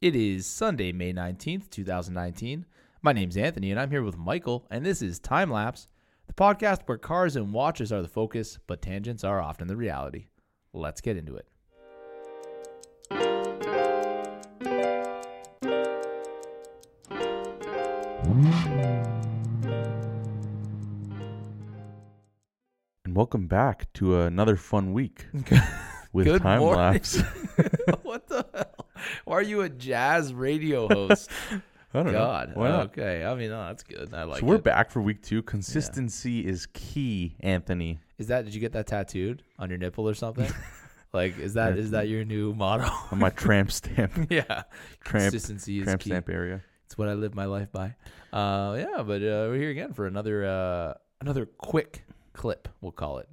It is Sunday, May 19th, 2019. My name's Anthony, and I'm here with Michael, and this is Time Lapse, the podcast where cars and watches are the focus, but tangents are often the reality. Let's get into it. And welcome back to another fun week with Good time morning. lapse. what the? Why are you a jazz radio host? I don't God. know. Why not? Okay. I mean, oh, that's good. I like so we're it. back for week two. Consistency is key, Anthony. Is that did you get that tattooed on your nipple or something? like is that is that your new motto? On my tramp stamp, yeah. tramp, Consistency is tramp key. stamp area. It's what I live my life by. Uh, yeah, but uh, we're here again for another uh, another quick clip. We'll call it.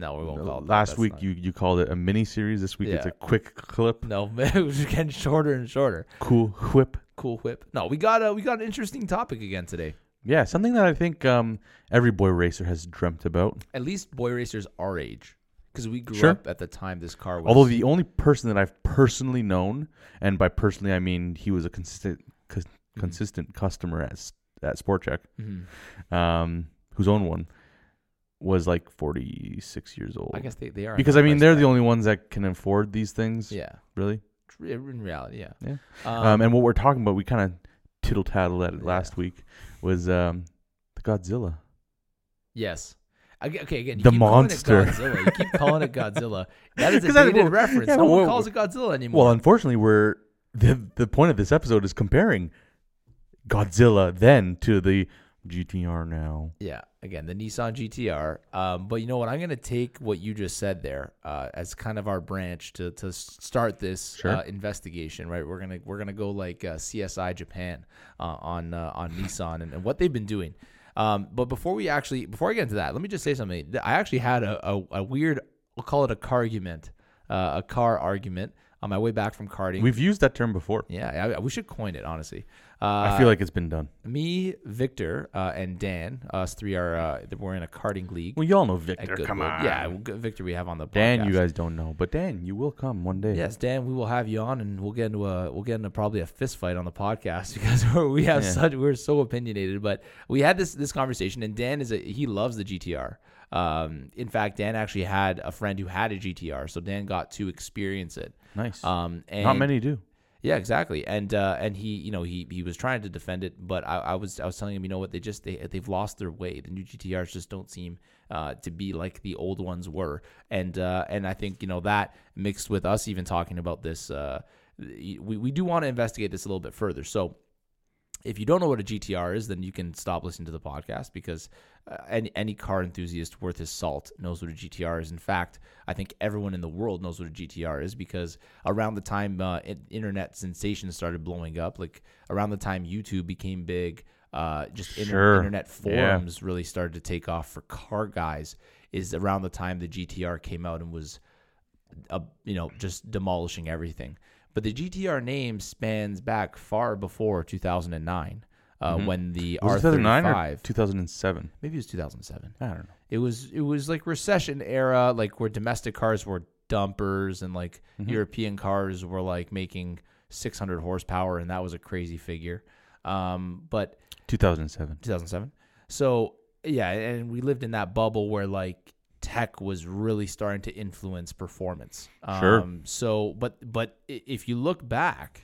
No, we won't call it. that. Last That's week not- you, you called it a mini series. This week it's Yeah. a quick clip. No, it was getting shorter and shorter. Cool whip. Cool whip. No, we got a we got an interesting topic again today. Yeah, something that I think um, every boy racer has dreamt about. At least boy racers our age, because we grew Sure. up at the time this car was. Although the only person that I've personally known, and by personally I mean he was a consistent cons- Mm-hmm. consistent customer at S- at Sport Chek, Mhm. um, who's owned one, was like forty six years old. I guess they, they are because I mean they're the only ones that can afford these things. yeah. really. In reality, yeah. Yeah. Um, Um, and what we're talking about, we kind of tittle tattled at it Yeah. last week, was um, the Godzilla. yes. Okay, again, you The keep monster. calling it Godzilla. You keep calling it Godzilla. That is a dated well, reference. yeah, no one well, calls it Godzilla anymore. Well, unfortunately, we're the the point of this episode is comparing Godzilla then to the GTR now. Yeah, again, the Nissan GTR. Um, but you know what? I'm going to take what you just said there uh, as kind of our branch to to start this Sure. uh, investigation. Right? We're gonna we're gonna go like uh, CSI Japan uh, on uh, on Nissan and, and what they've been doing. Um, but before we actually before I get into that, let me just say something. I actually had a a, a weird we'll call it a car argument, uh, a car argument on my way back from karting. We've used that term before. yeah, I, we should coin it honestly. Uh, I feel like it's been done. me, Victor, uh, and Dan, us three are uh, we're in a karting league. Well, y'all know Victor. Come on. yeah, Victor, we have on the podcast. Dan, you guys don't know, but Dan, you will come one day. Yes, Dan, we will have you on, and we'll get into a we'll get into probably a fist fight on the podcast because we're, we have Yeah. such we're so opinionated. But we had this this conversation, and Dan is a he loves the GTR. Um, in fact, Dan actually had a friend who had a GTR, so Dan got to experience it. Nice. Um, and Not many do. Yeah, exactly. And uh, and he, you know, he he was trying to defend it, but I, I was I was telling him, you know what, they just they they've lost their way. The new GTRs just don't seem uh, to be like the old ones were. And uh, and I think you know that mixed with us even talking about this, uh, we we do want to investigate this a little bit further. So if you don't know what a GTR is, then you can stop listening to the podcast because uh, any any car enthusiast worth his salt knows what a GTR is. In fact, I think everyone in the world knows what a GTR is because around the time uh, internet sensations started blowing up, like around the time YouTube became big, uh, just inter- Sure. internet Yeah. forums really started to take off for car guys. Is around the time the GTR came out and was uh, you know, just demolishing everything. But the GTR name spans back far before 2009, uh, Mhm. when the Was it 2009 or R35, 2007? maybe it was 2007. I don't know. It was it was like recession era, like where domestic cars were dumpers and like Mhm. European cars were like making 600 horsepower, and that was a crazy figure. Um, but 2007. 2007. So yeah, and we lived in that bubble where like tech was really starting to influence performance. Sure. Um, so, but but if you look back,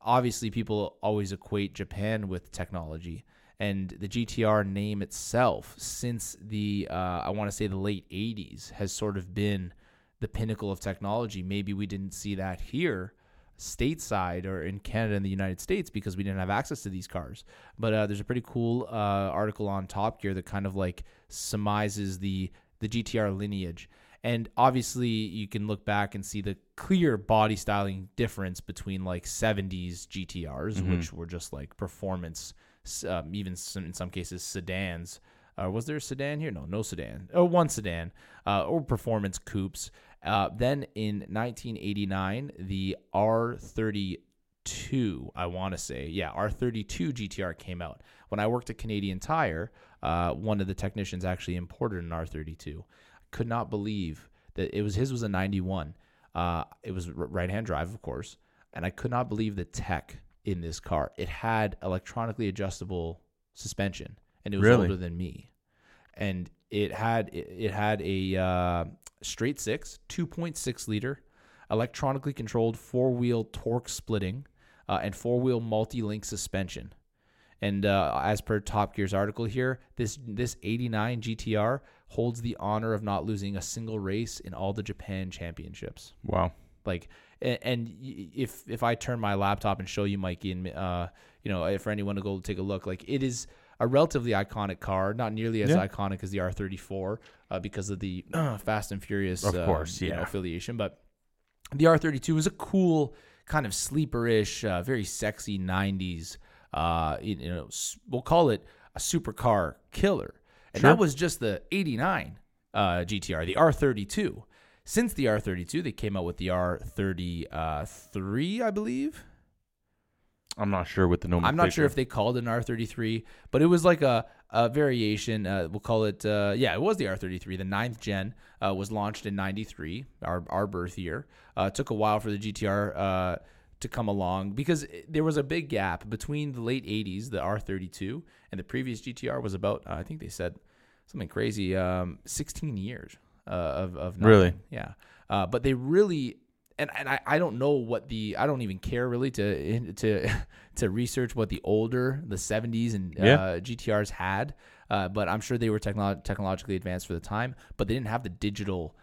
obviously people always equate Japan with technology, and the GTR name itself, since the uh, I want to say the late '80s, has sort of been the pinnacle of technology. Maybe we didn't see that here stateside or in Canada and the United States because we didn't have access to these cars. But uh, there's a pretty cool uh, article on Top Gear that kind of like surmises the the GTR lineage. And obviously, you can look back and see the clear body styling difference between like 70s GTRs, Mhm. which were just like performance, um, even some, in some cases sedans. Uh, was there a sedan here? No, no sedan. Oh, one sedan, uh, or performance coupes. Uh, then in 1989, the R32, I want to say, yeah, R32 GTR came out. When I worked at Canadian Tire, uh, one of the technicians actually imported an R32. I could not believe that it was his was a 91. Uh, it was right hand drive, of course. and I could not believe the tech in this car. It had electronically adjustable suspension, and it was Really? older than me. And it had it, had a uh, straight six, two point six liter, electronically controlled four wheel torque splitting, uh, and four wheel multi link suspension. And uh, as per Top Gear's article here, this this 89 GTR holds the honor of not losing a single race in all the Japan championships. Wow. Like, and, and if if I turn my laptop and show you, Mikey, and uh, you know, for anyone to go take a look, like it is a relatively iconic car, not nearly as Yeah. iconic as the R34 uh, because of the Fast and Furious, Of uh, course, you know, affiliation, but the R32 is a cool kind of sleeperish, uh, very sexy '90s. Uh, you know, we'll call it a supercar killer, and Sure. that was just the '89 uh, GTR, the R32. Since the R32, they came out with the R33, I believe. I'm not sure with the nomenclature. I'm not sure if they called it an R33, but it was like a, a variation. Uh, we'll call it, uh, yeah, it was the R33. The ninth gen uh, was launched in 93, our, our birth year. Uh, it took a while for the GTR uh, to come along because there was a big gap between the late 80s, the R32, and the previous GTR was about, uh, I think they said something crazy, um, 16 years uh, of, of nothing. Really? Yeah. Uh, but they really, and, and I, I don't know what the, I don't even care really to, to, to research what the older, the 70s and Yeah. uh, GTRs had. Uh, but I'm sure they were technolo- technologically advanced for the time, but they didn't have the digital,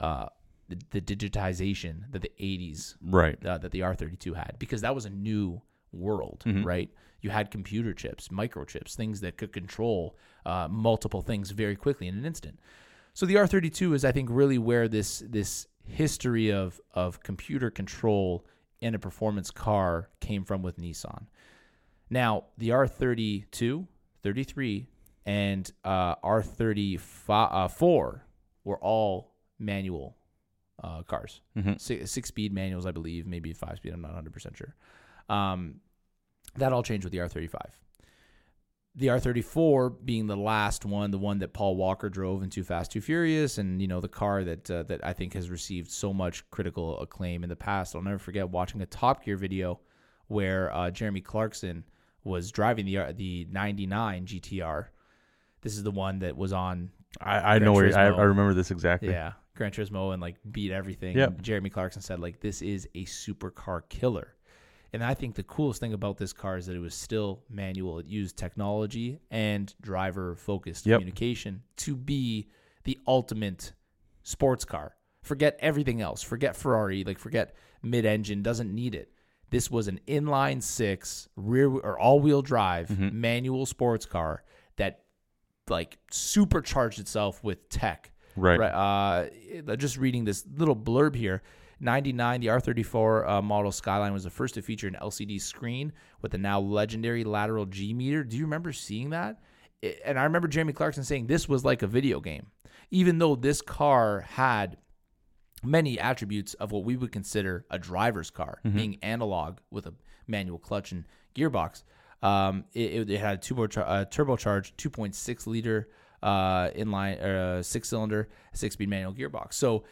uh, the, the digitization that the 80s Right. uh, that the R32 had because that was a new world, Mhm. right? You had computer chips, microchips, things that could control uh, multiple things very quickly in an instant. So the R32 is, I think, really where this this history of of computer control in a performance car came from with Nissan. Now the R32, 33, and uh, R34 uh, were all manual uh, cars Mhm. six, six speed manuals, I believe, maybe five speed. I'm not 100 percent sure. Um, that all changed with the R35. The R34 being the last one, the one that Paul Walker drove in Too Fast, Too Furious, and you know the car that uh, that I think has received so much critical acclaim in the past. I'll never forget watching a Top Gear video where uh, Jeremy Clarkson was driving the uh, the '99 GTR. This is the one that was on I, I know where I, I remember this exactly. yeah, Gran Turismo and like beat everything. Yep. Jeremy Clarkson said like this is a supercar killer. And I think the coolest thing about this car is that it was still manual. It used technology and driver focused Yep. communication to be the ultimate sports car. Forget everything else. Forget Ferrari, like forget mid-engine doesn't need it. This was an inline 6 rear or all-wheel drive Mm-hmm. manual sports car that like supercharged itself with tech Right. Right. Uh, just reading this little blurb here. 99, the R34 uh, model Skyline was the first to feature an LCD screen with the now legendary lateral G meter. Do you remember seeing that? It- and I remember Jeremy Clarkson saying this was like a video game, even though this car had many attributes of what we would consider a driver's car, being analog with a manual clutch and gearbox. Um, it, it, it had a turbo uh, turbocharged 2.6 liter uh, inline uh, six cylinder six speed manual gearbox. So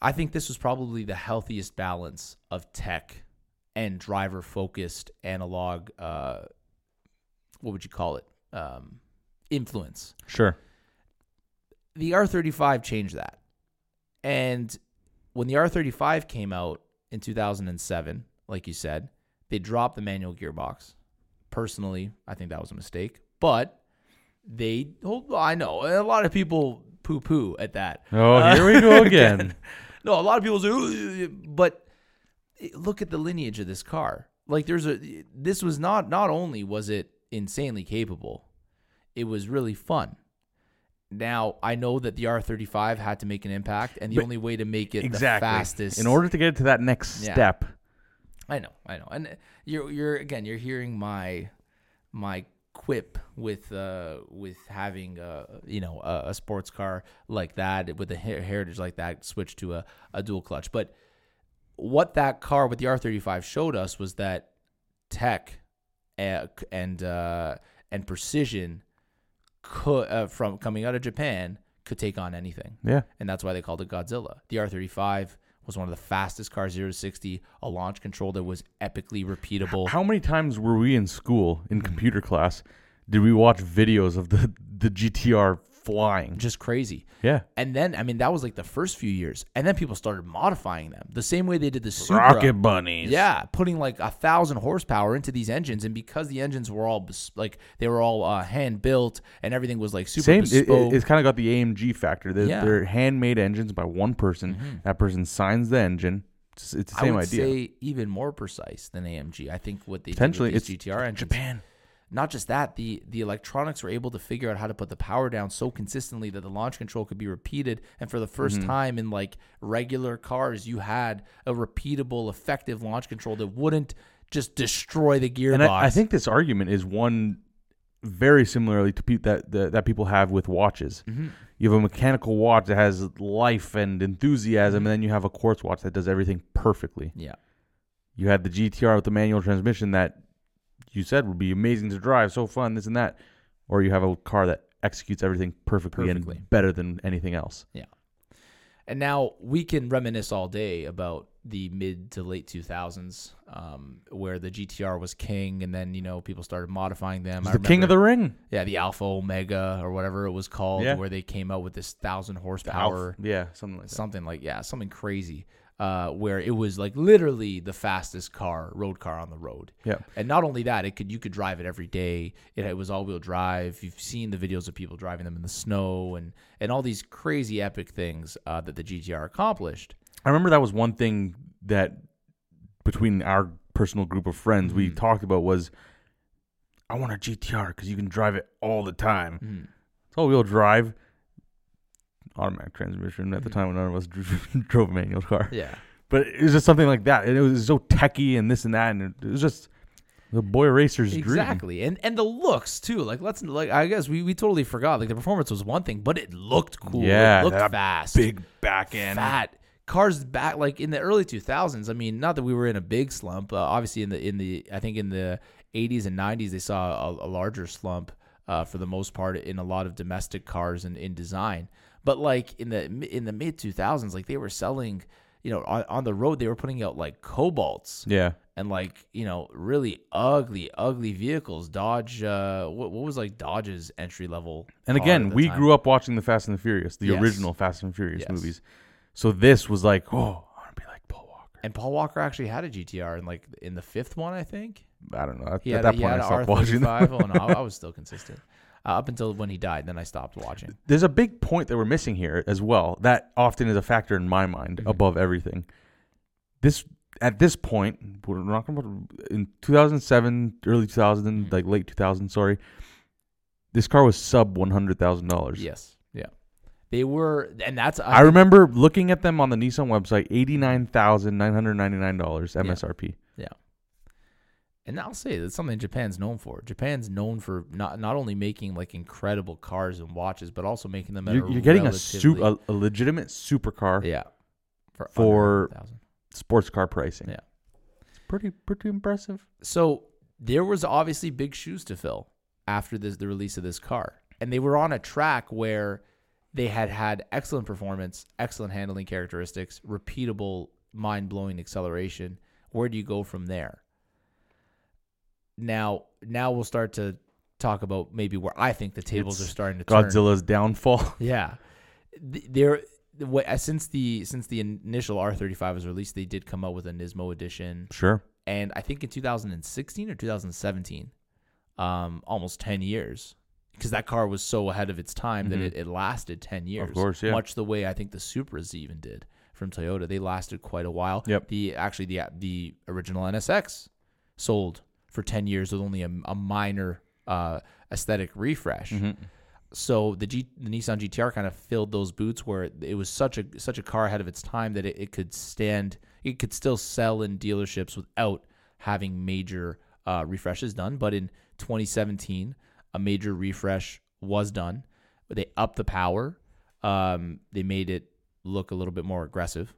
I think this was probably the healthiest balance of tech and driver focused analog. Uh, what would you call it? Um, influence Sure. the R35 changed that. And when the R35 came out in 2007, like you said, they dropped the manual gearbox. Personally, I think that was a mistake. But they, oh, I know, a lot of people poo poo at that. Oh, Uh, here we go again. no, a lot of people say, but look at the lineage of this car. Like, there's a. This was not. Not only was it insanely capable, it was really fun. Now I know that the R35 had to make an impact, and the But- only way to make it exactly. the fastest. In order to get to that next Yeah. step. I know, I know, and you're you're again you're hearing my my quip with uh with having uh you know a, a sports car like that with a heritage like that switch to a, a dual clutch but what that car with the R35 showed us was that tech and and, uh, and precision could uh, from coming out of Japan could take on anything Yeah. and that's why they called it Godzilla. The R35 was one of the fastest cars, zero to sixty. A launch control that was epically repeatable. How many times were we in school in computer class? Did we watch videos of the the GTR flying? Just crazy. Yeah, And then, I mean, that was like the first few years, and then people started modifying them the same way they did the Supra. rocket bunnies. Yeah, putting like a thousand horsepower into these engines, and because the engines were all bes- like they were all uh, hand built and everything was like super Same. It, bespoke. it- it's kind of got the AMG factor. They're, Yeah. Mm-hmm. they're handmade engines by one person. That person signs the engine. It's, it's the I same would idea. say even more precise than AMG. I think what they Potentially, did with these it's GTR engines. Japan. Not just that, the the electronics were able to figure out how to put the power down so consistently that the launch control could be repeated. And for the 1st Mm-hmm. time in like regular cars, you had a repeatable, effective launch control that wouldn't just destroy the gearbox. And I, I think this argument is one very similarly to pe- that, that that people have with watches. Mm-hmm. You have a mechanical watch that has life and enthusiasm, and then you have a quartz watch that does everything perfectly. yeah, You had the GTR with the manual transmission that you said would be amazing to drive, so fun, this and that, or you have a car that executes everything perfectly, Perfectly. and better than anything else. Yeah. And now we can reminisce all day about the mid to late 2000s, um, where the GTR was king, and then you know people started modifying them. It's the king of the ring. yeah, the Alpha Omega or whatever it was called, Yeah. where they came out with this thousand horsepower, yeah, something like that. something like yeah, something crazy, uh, where it was like literally the fastest car, road car on the road. Yeah. And not only that, it could you could drive it every day. It, it was all wheel drive. You've seen the videos of people driving them in the snow and and all these crazy epic things uh, that the GTR accomplished. I remember that was one thing that between our personal group of friends we Mhm. talked about was I want a GTR because you can drive it all the time. Mhm. It's all wheel drive, automatic transmission. At the Mhm. time when none of us drove a manual car, Yeah. but it was just something like that, and it was so techy and this and that, and it was just the boy racer's dream. Exactly, and and the looks too. Like let's like I guess we, we totally forgot. Like the performance was one thing, but it looked cool. Yeah, it looked fast, Big back end. fat cars back like in the early 2000s. I mean, not that we were in a big slump. Uh, obviously, in the in the I think in the 80s and 90s they saw a, a larger slump uh, for the most part in a lot of domestic cars and in design. But like in the in the mid 2000s, like they were selling. You know, on, on the road, they were putting out like cobalts Yeah, and like you know really ugly ugly vehicles dodge uh what, what was like dodge's entry level and again, we time? grew up watching the Fast and the Furious, the Yes. original Fast and the Furious Yes. movies. So this was like, oh, I want to be like Paul Walker. and paul walker actually had a gtr in like in the fifth one i think I don't know. At, at that he point, had I stopped. R35. oh no I was still consistent uh, up until when he died then i stopped watching There's a big point that we're missing here as well. That often is a factor in my mind Mhm. above everything. This at this point, we're not going to in 2007, early 2000, Mhm. like late 2000. Sorry, this car was sub one hundred thousand dollars. yes yeah they were and that's I remember looking at them on the Nissan website, eighty nine thousand nine hundred ninety nine dollars MSRP. And I'll say that's something Japan's known for. Japan's known for not not only making like incredible cars and watches, but also making them You're, a you're getting a, relatively- su- a, a legitimate supercar yeah for, For- sports car pricing. Yeah. it's pretty pretty impressive. So there was obviously big shoes to fill after this the release of this car, and they were on a track where they had had excellent performance, excellent handling characteristics, repeatable, mind blowing acceleration. Where do you go from there? Now, now we'll start to talk about maybe where I think the tables It's are starting to turn. Godzilla's downfall. Yeah, Th- there. the uh, Since the since the initial R35 was released, they did come out with a Nismo edition sure. and I think in 2016 or 2017, um, almost 10 years, because that car was so ahead of its time that Mhm. it, it lasted 10 years. Of course, yeah. Much the way I think the Supras even did from Toyota. They lasted quite a while. Yep. The actually the the original NSX sold for 10 years with only a, a minor uh, aesthetic refresh. Mhm. So the G, the Nissan GTR kind of filled those boots where it was such a such a car ahead of its time that it, it could stand it could still sell in dealerships without having major uh, refreshes done. But in 2017, a major refresh was done. They upped the power. Um, they made it look a little bit more aggressive.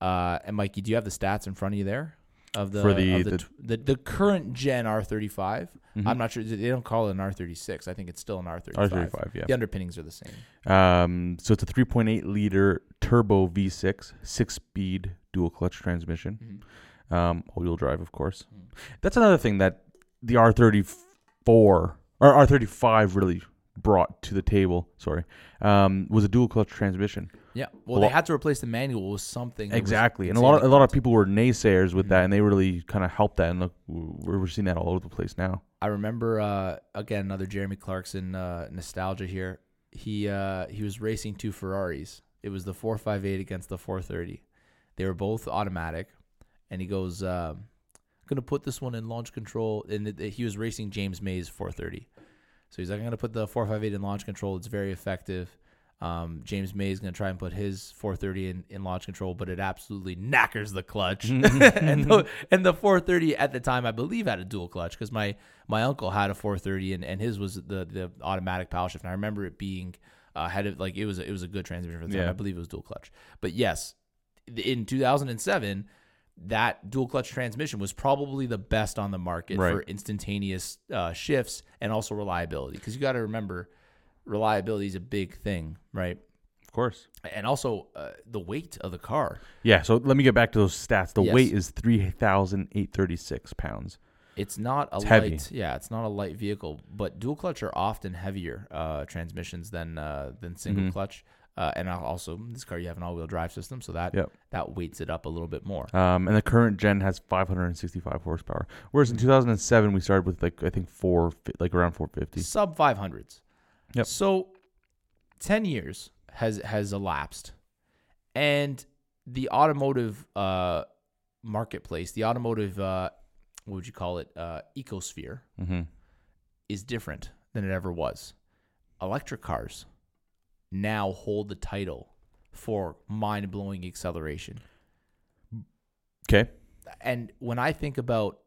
Uh, and Mikey, do you have the stats in front of you there? Of the For the- of the, the- tw- the, the current gen R35. Mhm. I'm not sure they don't call it an R36. I think it's still an R35. R35, yeah. The underpinnings are the same. Um, so it's a 3.8 liter turbo V6, six speed dual clutch transmission, um, all wheel drive, of course. Mhm. That's another thing that the R34 or R35 really brought to the table. Sorry, um, was a dual clutch transmission. Yeah. Well, A they lot- had to replace the manual with something. Exactly, and a lot of a lot of people were naysayers with Mhm. that, and they really kind of helped that. And look, we're, we're seeing that all over the place now. I remember uh, again another Jeremy Clarkson uh, nostalgia here. He uh, he was racing two Ferraris. It was the 458 against the 430. They were both automatic, and he goes, um, "Gonna put this one in launch control." And it, he was racing James May's 430, so he's like, "I'm gonna put the 458 in launch control. It's very effective." Um, James May is going to try and put his 430 in, in launch control, but it absolutely knackers the clutch. and, the, and the 430 at the time, I believe, had a dual clutch because my my uncle had a 430 and, and his was the the automatic power shift. And I remember it being uh, had it like it was a, it was a good transmission for the time. Yeah. I believe it was dual clutch. But yes, in 2007, that dual clutch transmission was probably the best on the market Right. for instantaneous uh, shifts and also reliability. Because you got to remember, reliability is a big thing, right? Of course. And also uh, the weight of the car. Yeah. So let me get back to those stats. The Yes. weight is three thousand eight thirty six pounds. It's not a It's light, heavy. yeah, it's not a light vehicle, but dual clutch are often heavier uh, transmissions than uh, than single Mhm. clutch. Uh, and also, this car you have an all-wheel drive system, so that Yep. that weights it up a little bit more. Um, and the current gen has 565 horsepower. Whereas in 2007 we started with like I think four, like around 450. Sub 500s. Yep. So, ten years has has elapsed, and the automotive uh, marketplace, the automotive, uh, what would you call it, uh, ecosphere, Mm-hmm. is different than it ever was. Electric cars now hold the title for mind blowing acceleration. Okay. And when I think about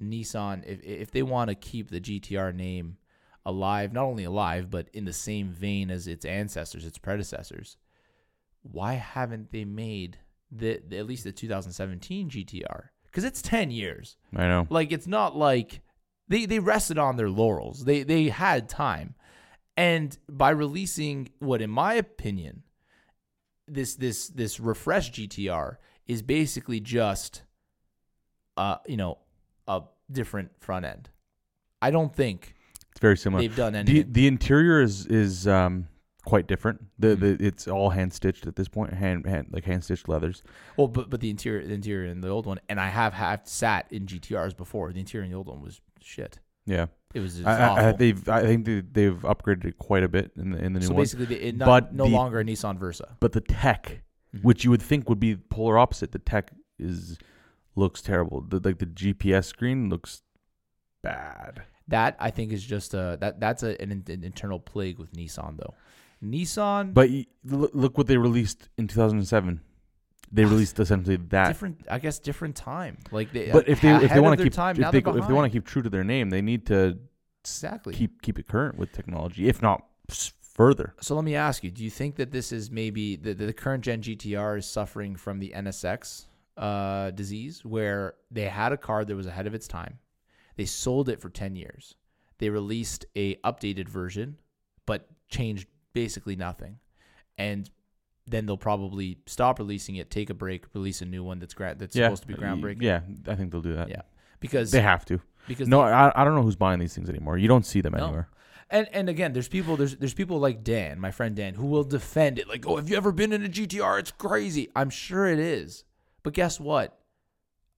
Nissan, if, if they want to keep the GTR name alive, not only alive, but in the same vein as its ancestors, its predecessors, why haven't they made the, the at least the 2017 GTR? Because it's 10 years. I know. Like it's not like they they rested on their laurels. They they had time. And by releasing what in my opinion this this this refreshed GTR is basically just uh you know a different front end. I don't think It's very similar. they've done The anything. the interior is is um quite different. The, Mhm. the it's all hand stitched at this point, hand hand like hand stitched leathers. well, but but the interior the interior in the old one and I have have sat in GTRs before. The interior in the old one was shit. Yeah, It was I, I, I, they've I think they, they've upgraded it quite a bit in the in the new so one. basically, it not, But no the- longer a Nissan Versa. But the tech, Mhm. which you would think would be polar opposite, the tech is looks terrible. The, like the GPS screen looks bad. That I think is just a that that's a, an, an internal plague with Nissan though. Nissan, But look what they released in 2007. They released essentially that. different. I guess different time. Like they, But if they if they want to keep time, if they if they want to keep true to their name, they need to exactly. keep keep it current with technology, if not further. so let me ask you: Do you think that this is maybe the, the current gen GTR is suffering from the NSX uh, disease, where they had a car that was ahead of its time, they sold it for ten years, they released a updated version, but changed basically nothing, and then they'll probably stop releasing it, take a break, release a new one that's gra- that's yeah, supposed to be groundbreaking. Yeah, I think they'll do that. Yeah. because They have to. because No, the- I, I don't know who's buying these things anymore. You don't see them No. anywhere. and and again, there's people there's there's people like Dan, my friend Dan, who will defend it. Like, oh, have you ever been in a GTR? It's crazy. I'm sure it is, but guess what?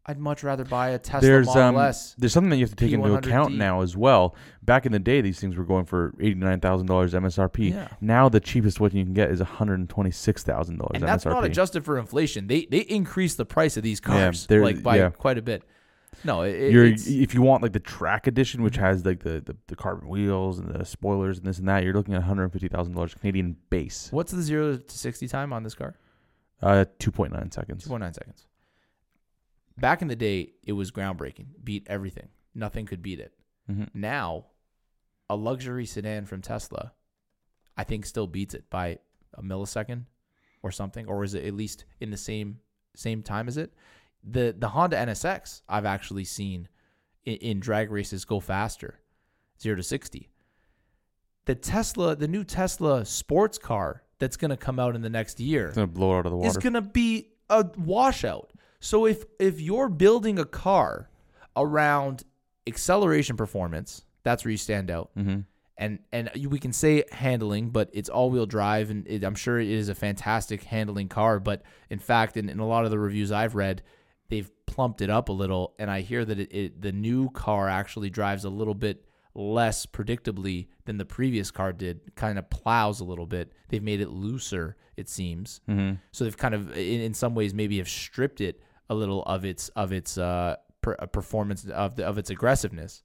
I'd much rather buy a Tesla There's Model um, S. there's something that you have to take into account P100D. now as well. Back in the day, these things were going for eighty nine thousand dollars MSRP. Yeah. Now the cheapest one you can get is one hundred and twenty six thousand dollars And MSRP. that's not adjusted for inflation. They they increased the price of these cars they're- like by yeah. quite a bit. No, it, it- you're it's, if you want like the track edition, which has like the, the, the carbon wheels and the spoilers and this and that, you're looking at one hundred fifty thousand dollars Canadian base. what's the zero to sixty time on this car? Uh, two point nine seconds. Two point nine seconds. Back in the day, it was groundbreaking. Beat everything. Nothing could beat it. hmm Now, a luxury sedan from Tesla, I think still beats it by a millisecond or something, or is it at least in the same same time as it? the the Honda NSX I've actually seen in, in drag races go faster, zero to sixty. The Tesla, the new Tesla sports car that's going to come out in the next year, It's gonna blow out of the water. It's going to be a washout. So if if you're building a car around acceleration performance, that's where you stand out. mm-hmm. And and we can say handling, but it's all wheel drive, and it, I'm sure it is a fantastic handling car. But in fact, in, in a lot of the reviews I've read, they've plumped it up a little, and I hear that it, it the new car actually drives a little bit less predictably than the previous car did. Kind of plows a little bit. They've made it looser, it seems. Mm-hmm. So they've kind of, in, in some ways, maybe have stripped it a little of its of its uh, per, uh, performance of the, of its aggressiveness.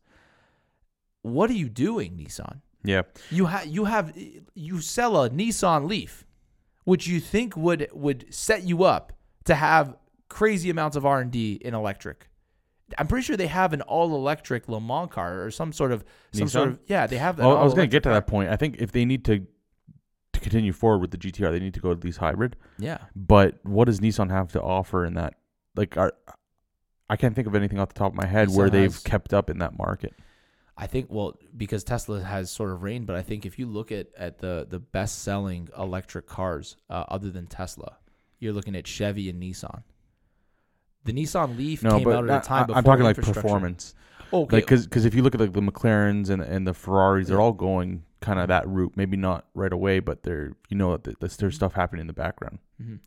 What are you doing, Nissan? Yeah. You have you have you sell a Nissan Leaf, which you think would would set you up to have crazy amounts of R and D in electric. I'm pretty sure they have an all electric Le Mans car or some sort of some Nissan? sort of yeah they have. Well, I was going to get to that point. I think if they need to to continue forward with the GTR, they need to go to these hybrid. Yeah, But what does Nissan have to offer in that? Like, are, I can't think of anything off the top of my head where they've has- kept up in that market. I think well because Tesla has sort of reigned, but I think if you look at at the the best selling electric cars uh, other than Tesla, you're looking at Chevy and Nissan. The Nissan Leaf No, came but out at I- a time I- before I'm talking like performance. Okay, Like, because if you look at like the McLarens and and the Ferraris, they're all going kind of that route. Maybe not right away, but they're you know there's, there's stuff happening in the background. Mhm.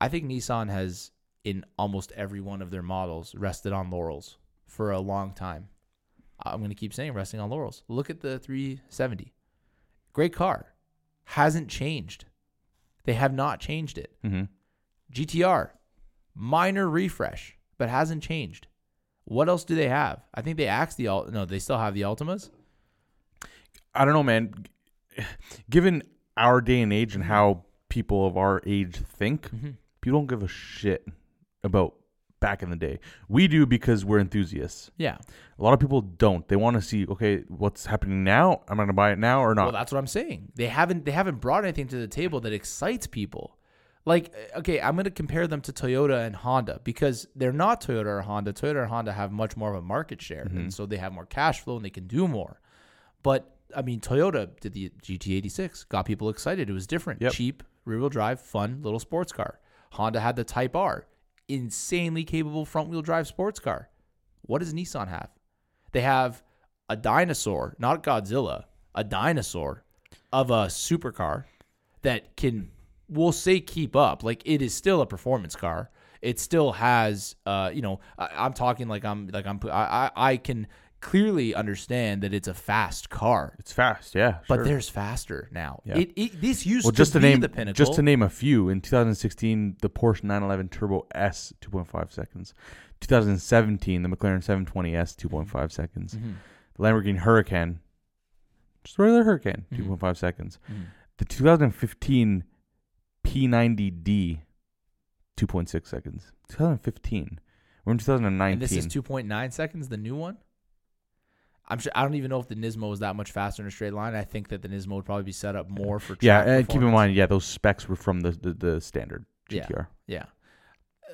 I think Nissan has, in almost every one of their models, rested on laurels for a long time. I'm going to keep saying resting on laurels. Look at the 370. Great car. Hasn't changed. They have not changed it. Mm-hmm. GTR, minor refresh, but hasn't changed. What else do they have? I think they axed the Ult- no, they still have the Altimas. I don't know, man. Given our day and age and how people of our age think, Mm-hmm. people don't give a shit about back in the day. We do because we're enthusiasts. Yeah. A lot of people don't. They want to see, okay, what's happening now? I'm I going to buy it now or not? Well, that's what I'm saying. They haven't they haven't brought anything to the table that excites people. Like, okay, I'm going to compare them to Toyota and Honda because they're not Toyota or Honda. Toyota or Honda have much more of a market share, Mm-hmm. and so they have more cash flow and they can do more. But I mean, Toyota did the GT86, got people excited. It was different, Yep. cheap, rear-wheel drive, fun little sports car. Honda had the Type R, insanely capable front-wheel drive sports car. What does Nissan have? They have a dinosaur, not Godzilla, a dinosaur of a supercar that can, we'll say, keep up. Like it is still a performance car. It still has, uh, you know, I, I'm talking like I'm like I'm I, I I can clearly understand that it's a fast car, it's fast, yeah. but sure. there's faster now. Yeah. It, it this used well, to just to be name the pinnacle. just to name a few. In 2016, the Porsche 911 Turbo S 2.5 seconds. 2017, the McLaren 720S 2.5 seconds. Mhm. The Lamborghini Huracan, just a regular Huracan, Mhm. 2.5 seconds. Mhm. The 2015 P90D, 2.6 seconds. 2015. We're in 2019. And this is 2.9 seconds, the new one. I'm sure. I don't even know if the Nismo is that much faster in a straight line. I think that the Nismo would probably be set up more for. yeah, and keep in mind, yeah, those specs were from the the, the standard Yeah. GTR. Yeah.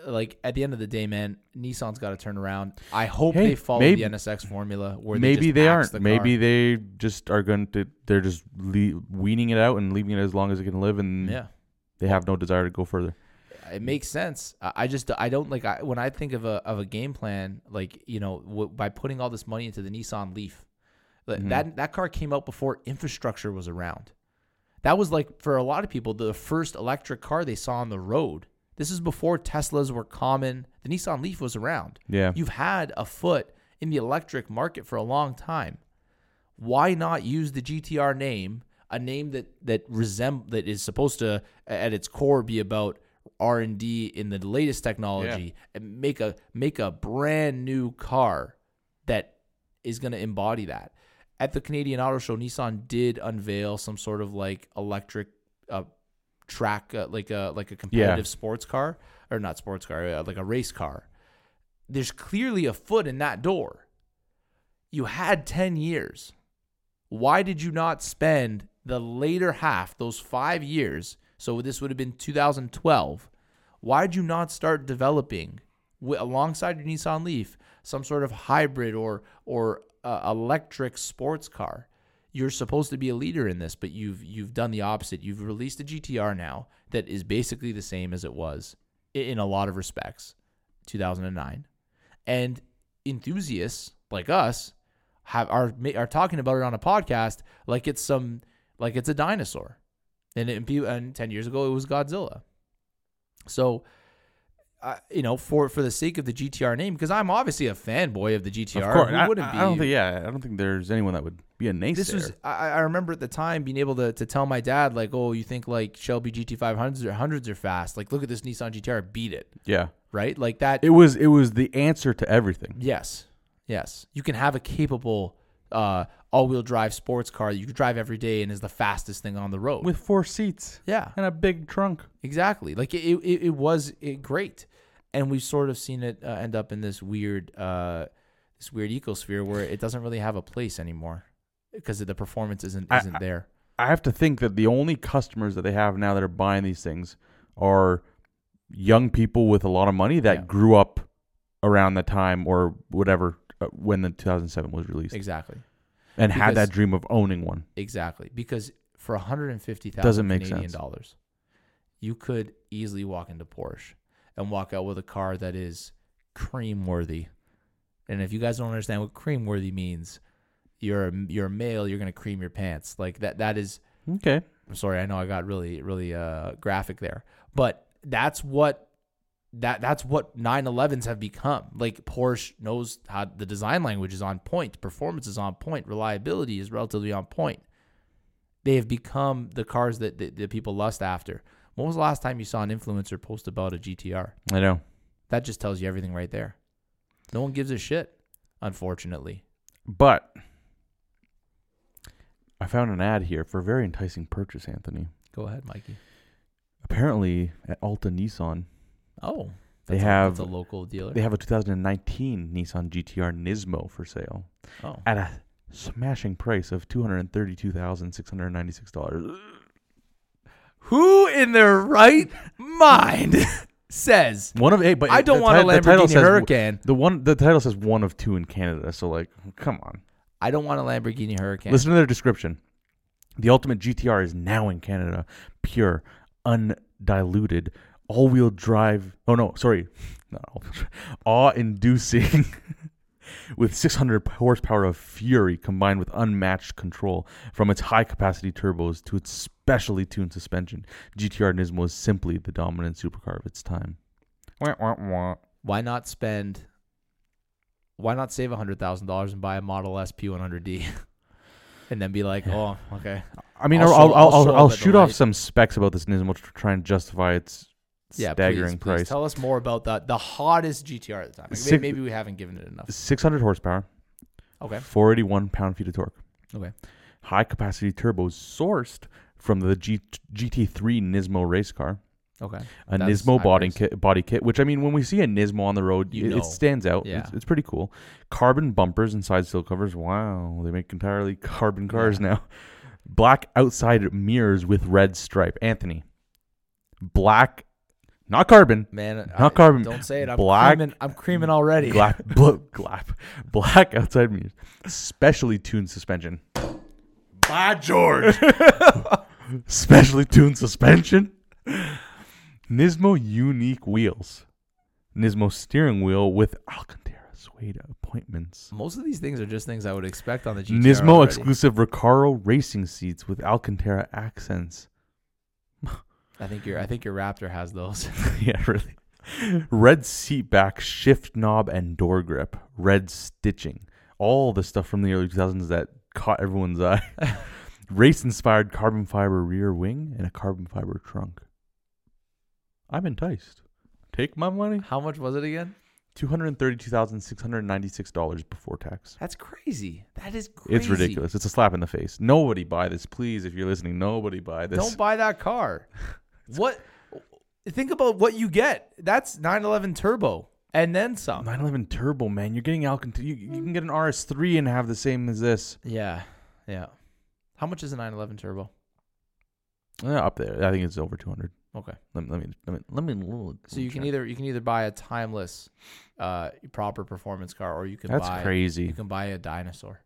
Uh, like at the end of the day, man, Nissan's got to turn around. I hope Hey, they follow maybe- the NSX formula where Maybe they, they just axe aren't. the. Maybe they just are going to. They're just le- weaning it out and leaving it as long as it can live, and yeah, they have no desire to go further. It makes sense. I just I don't like I, when I think of a of a game plan like you know w- by putting all this money into the Nissan Leaf, that Mhm. that that car came out before infrastructure was around. That was like for a lot of people the first electric car they saw on the road. This is before Teslas were common. The Nissan Leaf was around. Yeah, You've had a foot in the electric market for a long time. Why not use the GTR name, a name that that resemb that is supposed to at its core be about R and D in the latest technology, and make a make a brand new car that is going to embody that. At the Canadian Auto Show, Nissan did unveil some sort of like electric uh, track, uh, like a like a competitive sports car, or not sports car, uh, like a race car. There's clearly a foot in that door. You had 10 years. Why did you not spend the later half, those five years? So this would have been 2012. Why did you not start developing alongside your Nissan Leaf, some sort of hybrid or or uh, electric sports car. You're supposed to be a leader in this, but you've you've done the opposite. You've released a GTR now that is basically the same as it was in a lot of respects, 2009, and enthusiasts like us have are are talking about it on a podcast like it's some like it's a dinosaur, and it, and ten years ago it was Godzilla. So, uh, you know, for for the sake of the GTR name, because I'm obviously a fanboy of the GTR. Of course, Who wouldn't I- be? I don't think. Yeah, I don't think there's anyone that would be a naysayer. this was I, I remember at the time being able to, to tell my dad like oh you think like Shelby GT500s or hundreds are fast like look at this Nissan GTR beat it yeah, right like that it was. It was the answer to everything. yes yes you can have a capable uh, all-wheel drive sports car that you can drive every day and is the fastest thing on the road. With four seats. Yeah. And a big trunk. exactly. Like it, it, it was it great. And we've sort of seen it uh, end up in this weird uh, this weird ecosphere where it doesn't really have a place anymore because the performance isn't isn't there. I have to think that the only customers that they have now that are buying these things are young people with a lot of money that Yeah. grew up around the time or whatever uh, when the 2007 was released. Exactly and had that dream of owning one. Exactly, because for 150,000 Doesn't make Canadian sense. dollars, you could easily walk into Porsche and walk out with a car that is cream worthy. And if you guys don't understand what cream worthy means, you're a, you're a male, you're going to cream your pants. Like that that is Okay. I'm sorry, I know I got really really uh graphic there. But that's what that that's what 911s have become. Like Porsche knows how the design language is on point, performance is on point, reliability is relatively on point. They have become the cars that, that, that people lust after. When was the last time you saw an influencer post about a GTR? I know. That just tells you everything right there. No one gives a shit, unfortunately. But I found an ad here for a very enticing purchase, Anthony. Go ahead, Mikey. Apparently, at Alta Nissan, Oh, They a- have- a local dealer. they have a 2019 Nissan GTR Nismo for sale oh, at a smashing price of $232,696. who in their right mind says One of eight, but I don't the want a ti- the title Lamborghini says- Hurricane? The one, the title says one of two in Canada. So, like, come on. I don't want a Lamborghini Hurricane. Listen to their description. The ultimate GTR is now in Canada. Pure, undiluted, all-wheel drive. Oh no, sorry, not all-wheel drive. Awe-inducing, with 600 horsepower of fury combined with unmatched control. From its high-capacity turbos to its specially tuned suspension, GTR Nismo is simply the dominant supercar of its time. Wah, wah, wah. Why not spend? Why not save hundred thousand dollars and buy a Model S P100D, and then be like, oh, okay, I mean, I'll I'll, show- I'll, I'll I'll, I'll up at the shoot off light. some specs about this Nismo to try and justify its yeah, staggering please, please price. Tell us more about the the hottest GTR at the time. Like, Six- maybe we haven't given it enough. 600 horsepower, Okay, 481 pound feet of torque. okay, High capacity turbos sourced from the G- GT3 Nismo race car. okay. A That's Nismo body kit, body kit, which I mean, when we see a Nismo on the road, You it, it stands out. Yeah. It's, it's pretty cool. Carbon bumpers and side sill covers. Wow, they make entirely carbon cars Yeah. now. Black outside mirrors with red stripe. Anthony, black, not carbon. Man, Not I- carbon. Don't say it. I'm Black- creaming. I'm creaming already. Glap, bl- glap, black outside mirrors, specially tuned suspension. By George, specially tuned suspension. Nismo unique wheels, Nismo steering wheel with Alcantara suede appointments. Most of these things are just things I would expect on the GTR. Nismo already. exclusive Recaro racing seats with Alcantara accents. I think your I think your Raptor has those. yeah, really. Red seat back, shift knob, and door grip. Red stitching. All the stuff from the early 2000s that caught everyone's eye. Race inspired carbon fiber rear wing and a carbon fiber trunk. I'm enticed. Take my money. How much was it again? $232,696 before tax. That's crazy. That is crazy. It's ridiculous. It's a slap in the face. Nobody buy this. Please, if you're listening, nobody buy this. Don't buy that car. What? Think about what you get. That's 911 turbo and then some. 911 Turbo, man. You're getting Alcantara. You, you can get an RS3 and have the same as this. Yeah, yeah. How much is a 911 turbo? Yeah, up there. I think it's over 200. Okay. Let me let me let me, let me So you can check. either you can either buy a timeless, uh, proper performance car, or you can That's buy crazy. you can buy a dinosaur.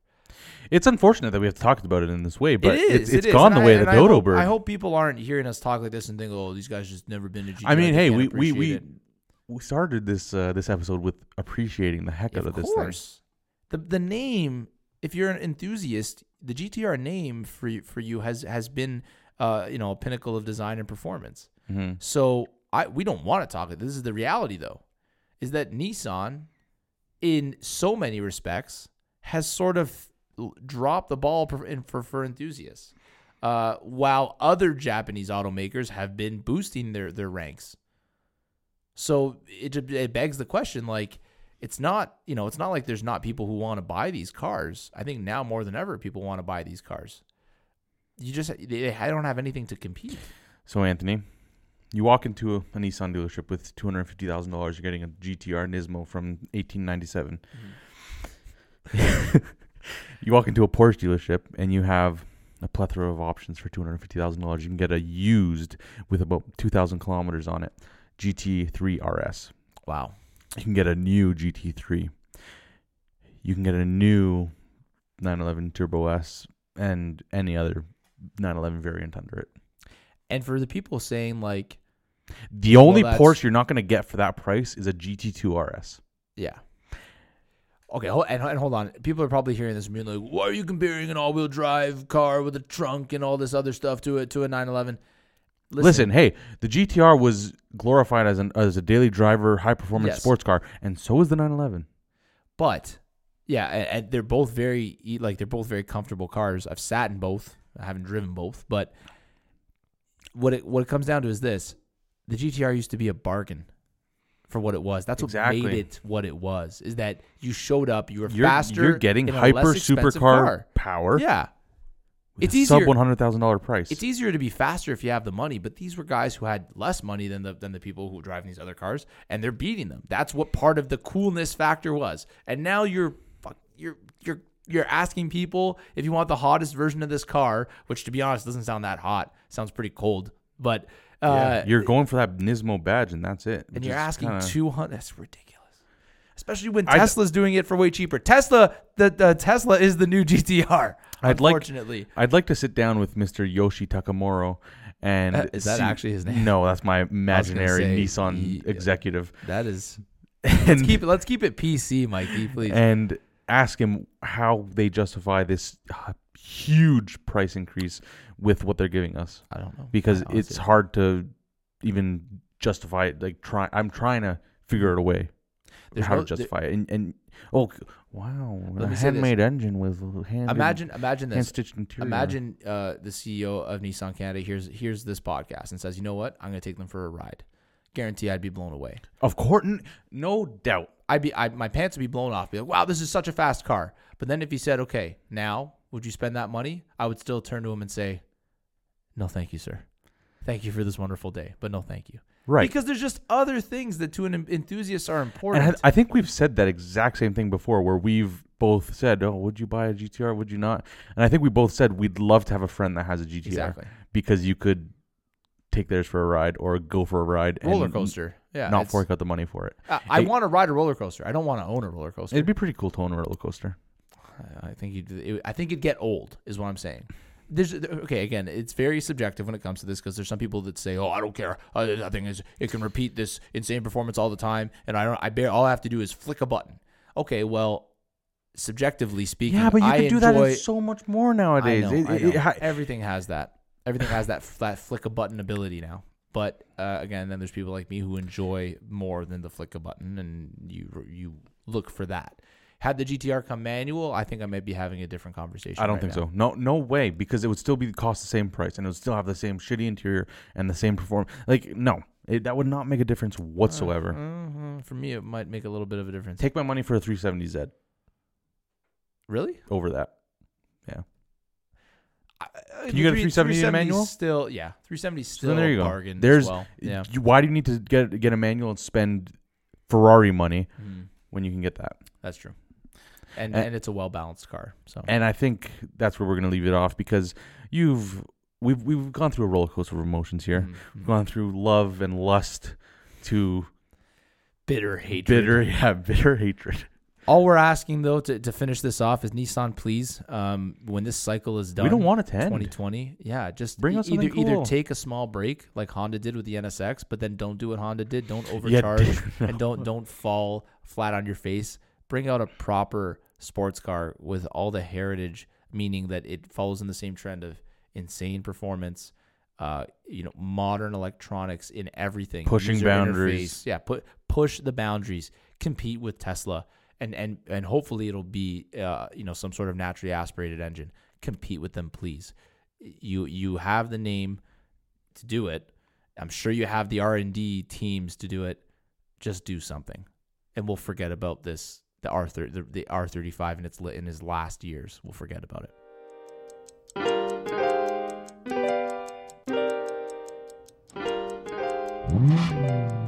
It's unfortunate that we have to talk about it in this way, but it is. it's, it it's is. gone And the I- way of the I dodo hope- bird. I hope people aren't hearing us talk like this and think, "Oh, these guys just never been to GTR." I mean, hey, we we we it." we started this uh, this episode with appreciating the heck out of of this thing. The the name, if you're an enthusiast, the GTR name for you, for you has has been uh, you know, a pinnacle of design and performance. hmm So I we don't want to talk it. This is the reality though. Is that Nissan in so many respects has sort of dropped the ball for for, for enthusiasts. Uh, while other Japanese automakers have been boosting their their ranks. So it, it begs the question like it's not, you know, it's not like there's not people who want to buy these cars. I think now more than ever people want to buy these cars. You just they, they don't have anything to compete. So Anthony, you walk into a, a Nissan dealership with two hundred fifty thousand dollars. You're getting a GTR Nismo from eighteen ninety seven. you walk into a Porsche dealership and you have a plethora of options for two hundred fifty thousand dollars. You can get a used with about two thousand kilometers on it, GT3 RS. Wow. You can get a new GT3. You can get a new 911 Turbo S and any other 911 variant under it. And for the people saying like, The only that's- Porsche you're not going to get for that price is a GT2 RS. yeah. Okay, hold, and, and hold on. People are probably hearing this and being like, "Why are you comparing an all-wheel drive car with a trunk and all this other stuff to a to a 911?" Listen, hey, the GTR was glorified as an as a daily driver, high performance Yes. sports car, and so is the 911. but yeah, and, and they're both very e- like they're both very comfortable cars. I've sat in both. I haven't driven both, but what it what it comes down to is this: the GTR used to be a bargain for what it was. That's what made it what it was. Is that you showed up, you were You're, faster, you're getting hyper supercar car. power. Yeah, It's a sub one hundred thousand dollar price. It's easier to be faster if you have the money, but these were guys who had less money than the than the people who were driving these other cars, and they're beating them. That's what part of the coolness factor was. And now you're you're you're you're asking people if you want the hottest version of this car, which to be honest doesn't sound that hot. Sounds pretty cold, but uh, Yeah, you're going for that Nismo badge, and that's it. and you're asking kinda- two hundred. That's ridiculous. Especially when I'd- Tesla's doing it for way cheaper. Tesla, the, the Tesla is the new GTR. I'd like- unfortunately, I'd like to sit down with Mr. Yoshi Takamuro, and Uh, is that see- actually his name? No, that's my imaginary say, Nissan he- executive. that is. Let's And, keep it. Let's keep it PC, Mikey, please. and ask him how they justify this uh, huge price increase with what they're giving us, I don't know because it's hard to even justify it. Like try, I'm trying to figure it away. way There's how no- to justify it. And and oh wow, Let a me say this. handmade engine with hand Imagine, imagine hand this. stitched interior. Imagine uh, the CEO of Nissan Canada hears hears this podcast and says, "You know what? I'm going to take them for a ride. Guarantee I'd be blown away. of course, no doubt. I'd be, I, my pants would be blown off. Be like, wow, this is such a fast car. But then if he said, okay, now would you spend that money? I would still turn to him and say, no, thank you, sir. Thank you for this wonderful day, but no, thank you. Right. Because there's just other things that to an enthusiast are important. And I, I think we've said that exact same thing before, where we've both said, "Oh, would you buy a GTR? Would you not?" And I think we both said we'd love to have a friend that has a GTR exactly. because you could take theirs for a ride or go for a ride Roller coaster. Yeah. not fork out the money for it. I, I Hey- want to ride a roller coaster. I don't want to own a roller coaster. It'd be pretty cool to own a roller coaster. I I think you'd, it, I think it'd get old, is what I'm saying. There's okay. Again, it's very subjective when it comes to this because there's some people that say, "Oh, I don't care. Uh, I think is it can repeat this insane performance all the time, and I don't. I bear all I have to do is flick a button." Okay, well, subjectively speaking, Yeah, but you I can do that enjoy- in so much more I nowadays. know, It- I it- it Everything has that. Everything has that that flick a button ability now. But uh, again, then there's people like me who enjoy more than the flick a button, and you you look for that. Had the GTR come manual, I think I might be having a different conversation. I don't right think now. so. No, no way, because it would still be cost the same price, and it would still have the same shitty interior and the same performance. Like, no, it, that would not make a difference whatsoever. Mhm. For me, it might make a little bit of a difference. Take my money for a 370Z really? over that. Can you get a 370 in manual? Still, yeah, 370 is So still there you go. bargain. as There's- well. yeah. You, why do you need to get get a manual and spend Ferrari money Mhm. when you can get that? That's true. And And- and it's a well balanced car. So And I think that's where we're going to leave it off because you've we've we've gone through a roller coaster of emotions here. Mhm. We've gone through love and lust to bitter hatred. bitter, yeah, bitter hatred. All we're asking though to, to finish this off is Nissan, please, um, when this cycle is done, We don't want it to end. 2020. Yeah, just Bring e- us either something either take a small break like Honda did with the NSX, but then don't do what Honda did. Don't Yeah, overcharge no. and don't don't fall flat on your face. Bring out a proper sports car with all the heritage, meaning that it follows in the same trend of insane performance. Uh, you know, modern electronics in everything, Pushing user boundaries. interface. Yeah, put push the boundaries, compete with Tesla, and and and hopefully it'll be uh, you know some sort of naturally aspirated engine. Compete with them, please. You you have the name to do it. I'm sure you have the R and D teams to do it. Just do something, and we'll forget about this. The R the, the R thirty five in its in his last years. We'll forget about it. Mm-hmm.